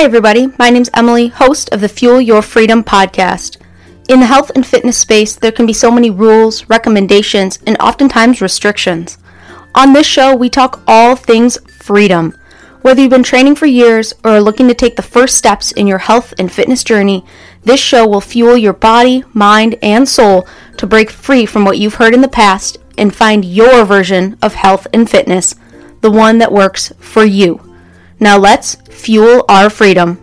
Hi, everybody. My name's Emily, host of the Fuel Your Freedom podcast. In the health and fitness space, there can be so many rules, recommendations, and oftentimes restrictions. On this show, we talk all things freedom. Whether you've been training for years or are looking to take the first steps in your health and fitness journey, this show will fuel your body, mind, and soul to break free from what you've heard in the past and find your version of health and fitness, the one that works for you. Now let's fuel our freedom.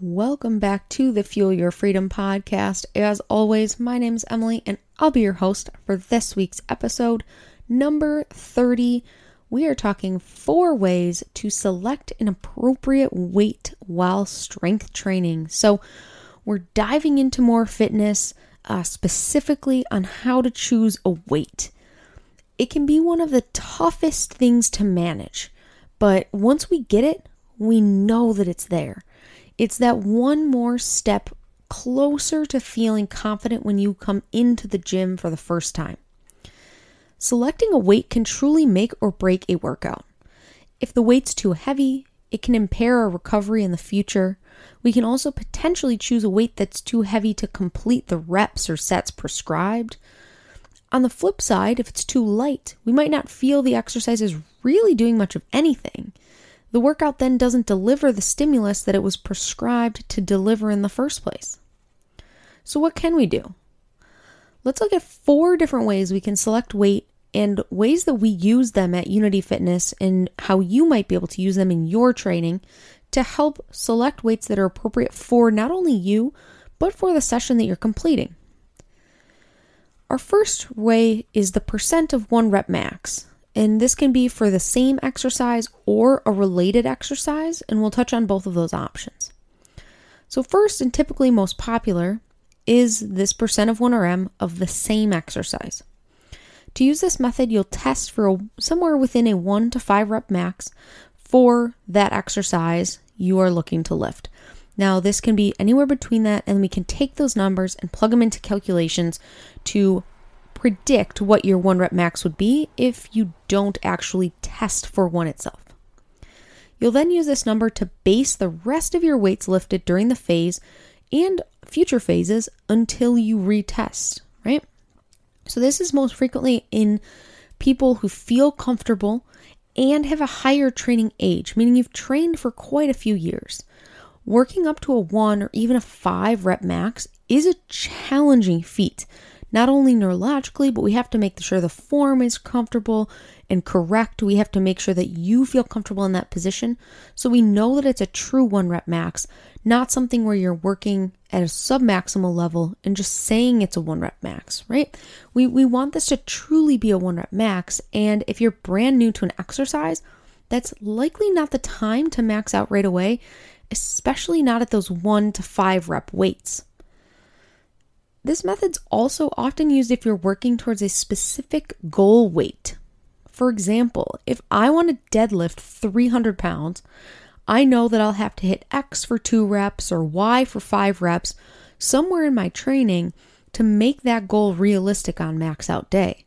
Welcome back to the Fuel Your Freedom podcast. As always, my name is Emily and I'll be your host for this week's episode, number 30 we are talking four ways to select an appropriate weight while strength training. So, we're diving into more fitness, uh, specifically on how to choose a weight. It can be one of the toughest things to manage, but once we get it, we know that it's there. It's that one more step closer to feeling confident when you come into the gym for the first time. Selecting a weight can truly make or break a workout. If the weight's too heavy, it can impair our recovery in the future. We can also potentially choose a weight that's too heavy to complete the reps or sets prescribed. On the flip side, if it's too light, we might not feel the exercise is really doing much of anything. The workout then doesn't deliver the stimulus that it was prescribed to deliver in the first place. So, what can we do? Let's look at four different ways we can select weight and ways that we use them at Unity Fitness and how you might be able to use them in your training to help select weights that are appropriate for not only you, but for the session that you're completing. Our first way is the percent of one rep max. And this can be for the same exercise or a related exercise, and we'll touch on both of those options. So, first and typically most popular is this percent of 1RM of the same exercise. To use this method, you'll test for a, somewhere within a 1 to 5 rep max for that exercise you are looking to lift. Now, this can be anywhere between that, and we can take those numbers and plug them into calculations to predict what your 1 rep max would be if you don't actually test for one itself. You'll then use this number to base the rest of your weights lifted during the phase and future phases until you retest, right? So, this is most frequently in people who feel comfortable and have a higher training age, meaning you've trained for quite a few years. Working up to a one or even a five rep max is a challenging feat not only neurologically, but we have to make sure the form is comfortable and correct. We have to make sure that you feel comfortable in that position. So we know that it's a true one rep max, not something where you're working at a sub maximal level and just saying it's a one rep max, right? We, we want this to truly be a one rep max. And if you're brand new to an exercise, that's likely not the time to max out right away, especially not at those one to five rep weights. This method's also often used if you're working towards a specific goal weight. For example, if I want to deadlift 300 pounds, I know that I'll have to hit X for two reps or Y for five reps somewhere in my training to make that goal realistic on max out day.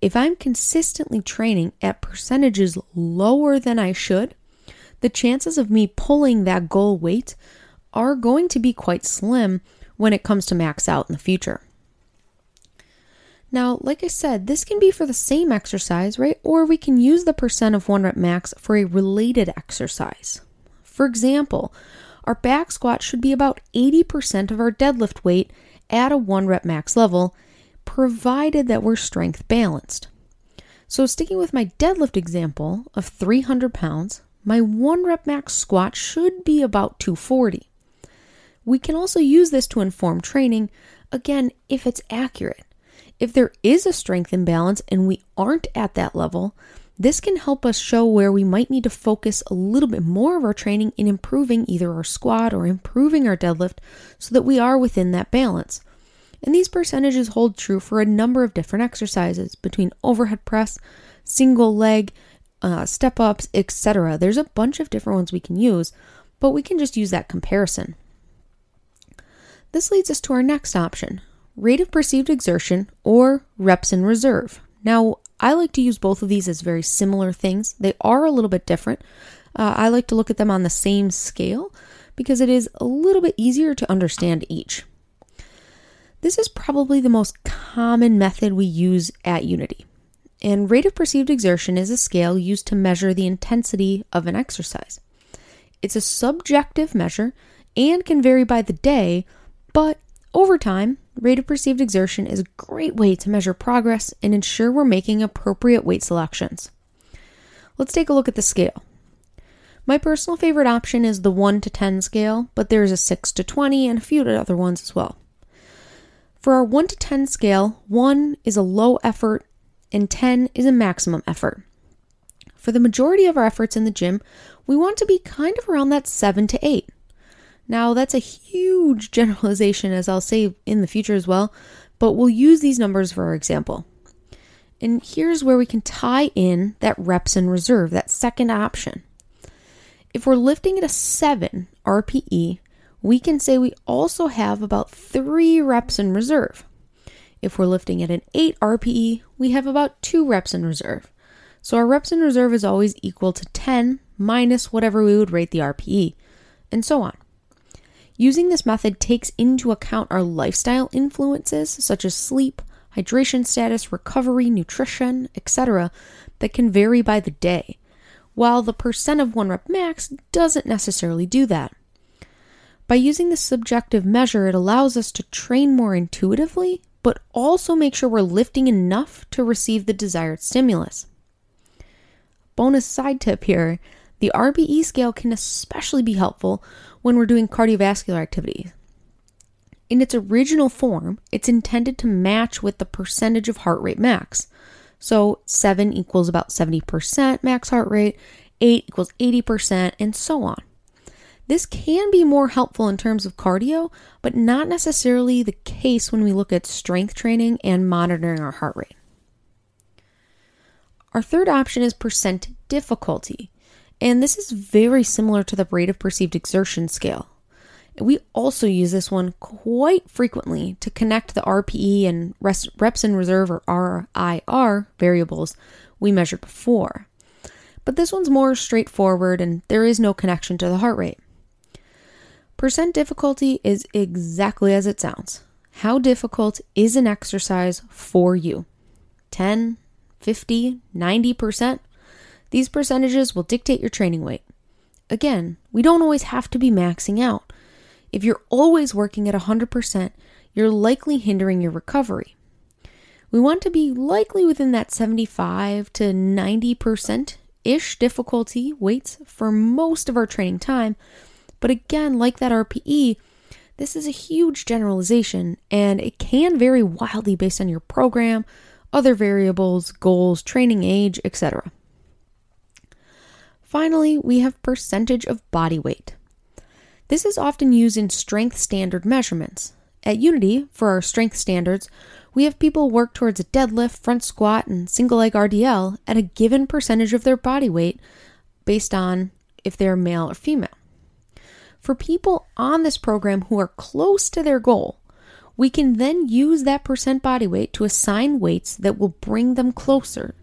If I'm consistently training at percentages lower than I should, the chances of me pulling that goal weight are going to be quite slim when it comes to max out in the future. Now, like I said, this can be for the same exercise, right? Or we can use the percent of one rep max for a related exercise. For example, our back squat should be about 80% of our deadlift weight at a one rep max level, provided that we're strength balanced. So, sticking with my deadlift example of 300 pounds, my one rep max squat should be about 240. We can also use this to inform training, again, if it's accurate. If there is a strength imbalance and we aren't at that level, this can help us show where we might need to focus a little bit more of our training in improving either our squat or improving our deadlift so that we are within that balance. And these percentages hold true for a number of different exercises between overhead press, single leg, uh, step ups, etc. There's a bunch of different ones we can use, but we can just use that comparison. This leads us to our next option rate of perceived exertion or reps in reserve. Now, I like to use both of these as very similar things. They are a little bit different. Uh, I like to look at them on the same scale because it is a little bit easier to understand each. This is probably the most common method we use at Unity. And rate of perceived exertion is a scale used to measure the intensity of an exercise. It's a subjective measure and can vary by the day, but over time, rate of perceived exertion is a great way to measure progress and ensure we're making appropriate weight selections. Let's take a look at the scale. My personal favorite option is the 1 to 10 scale, but there's a 6 to 20 and a few other ones as well. For our 1 to 10 scale, 1 is a low effort and 10 is a maximum effort. For the majority of our efforts in the gym, we want to be kind of around that 7 to 8. Now, that's a huge generalization, as I'll say in the future as well, but we'll use these numbers for our example. And here's where we can tie in that reps in reserve, that second option. If we're lifting at a 7 RPE, we can say we also have about 3 reps in reserve. If we're lifting at an 8 RPE, we have about 2 reps in reserve. So our reps in reserve is always equal to 10 minus whatever we would rate the RPE, and so on. Using this method takes into account our lifestyle influences such as sleep, hydration status, recovery, nutrition, etc., that can vary by the day, while the percent of one rep max doesn't necessarily do that. By using this subjective measure, it allows us to train more intuitively, but also make sure we're lifting enough to receive the desired stimulus. Bonus side tip here the RPE scale can especially be helpful when we're doing cardiovascular activities. In its original form, it's intended to match with the percentage of heart rate max. So 7 equals about 70% max heart rate, 8 equals 80%, and so on. This can be more helpful in terms of cardio, but not necessarily the case when we look at strength training and monitoring our heart rate. Our third option is percent difficulty. And this is very similar to the rate of perceived exertion scale. We also use this one quite frequently to connect the RPE and reps in reserve or RIR variables we measured before. But this one's more straightforward and there is no connection to the heart rate. Percent difficulty is exactly as it sounds. How difficult is an exercise for you? 10, 50, 90%? These percentages will dictate your training weight. Again, we don't always have to be maxing out. If you're always working at 100%, you're likely hindering your recovery. We want to be likely within that 75 to 90% ish difficulty weights for most of our training time. But again, like that RPE, this is a huge generalization and it can vary wildly based on your program, other variables, goals, training age, etc. Finally, we have percentage of body weight. This is often used in strength standard measurements. At Unity, for our strength standards, we have people work towards a deadlift, front squat, and single leg RDL at a given percentage of their body weight based on if they're male or female. For people on this program who are close to their goal, we can then use that percent body weight to assign weights that will bring them closer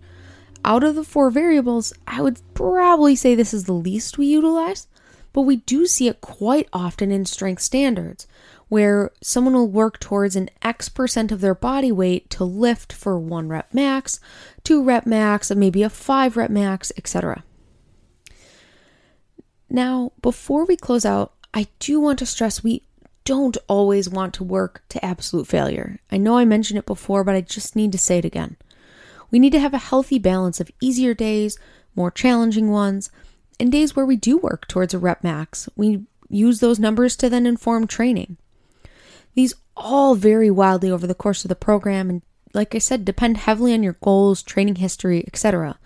out of the four variables, I would probably say this is the least we utilize, but we do see it quite often in strength standards, where someone will work towards an X percent of their body weight to lift for one rep max, two rep max, maybe a five rep max, etc. Now, before we close out, I do want to stress we don't always want to work to absolute failure. I know I mentioned it before, but I just need to say it again. We need to have a healthy balance of easier days, more challenging ones, and days where we do work towards a rep max. We use those numbers to then inform training. These all vary wildly over the course of the program and like I said depend heavily on your goals, training history, etc.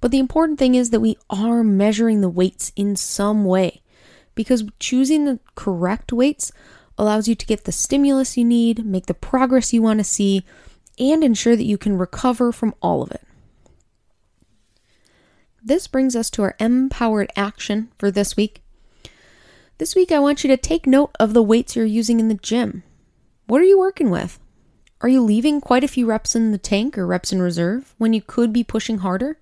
But the important thing is that we are measuring the weights in some way because choosing the correct weights allows you to get the stimulus you need, make the progress you want to see, and ensure that you can recover from all of it. This brings us to our empowered action for this week. This week, I want you to take note of the weights you're using in the gym. What are you working with? Are you leaving quite a few reps in the tank or reps in reserve when you could be pushing harder?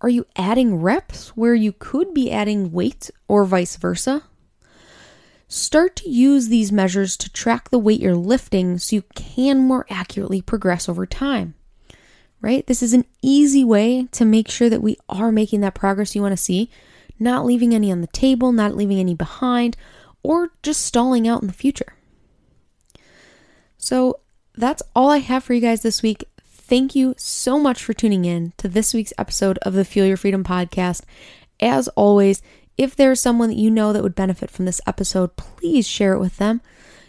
Are you adding reps where you could be adding weight or vice versa? Start to use these measures to track the weight you're lifting so you can more accurately progress over time. Right? This is an easy way to make sure that we are making that progress you want to see, not leaving any on the table, not leaving any behind, or just stalling out in the future. So, that's all I have for you guys this week. Thank you so much for tuning in to this week's episode of the Fuel Your Freedom podcast. As always, if there's someone that you know that would benefit from this episode, please share it with them.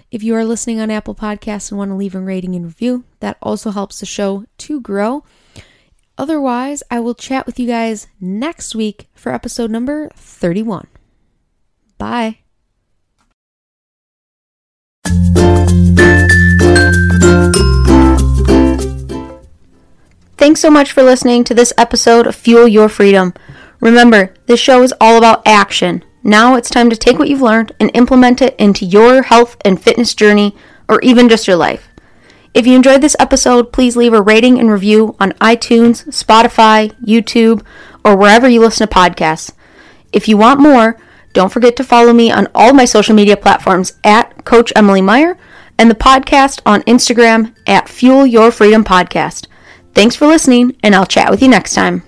If you are listening on Apple Podcasts and want to leave a rating and review, that also helps the show to grow. Otherwise, I will chat with you guys next week for episode number 31. Bye. Thanks so much for listening to this episode of Fuel Your Freedom. Remember, this show is all about action. Now it's time to take what you've learned and implement it into your health and fitness journey, or even just your life. If you enjoyed this episode, please leave a rating and review on iTunes, Spotify, YouTube, or wherever you listen to podcasts. If you want more, don't forget to follow me on all my social media platforms at Coach Emily Meyer and the podcast on Instagram at Fuel Your Freedom Podcast. Thanks for listening, and I'll chat with you next time.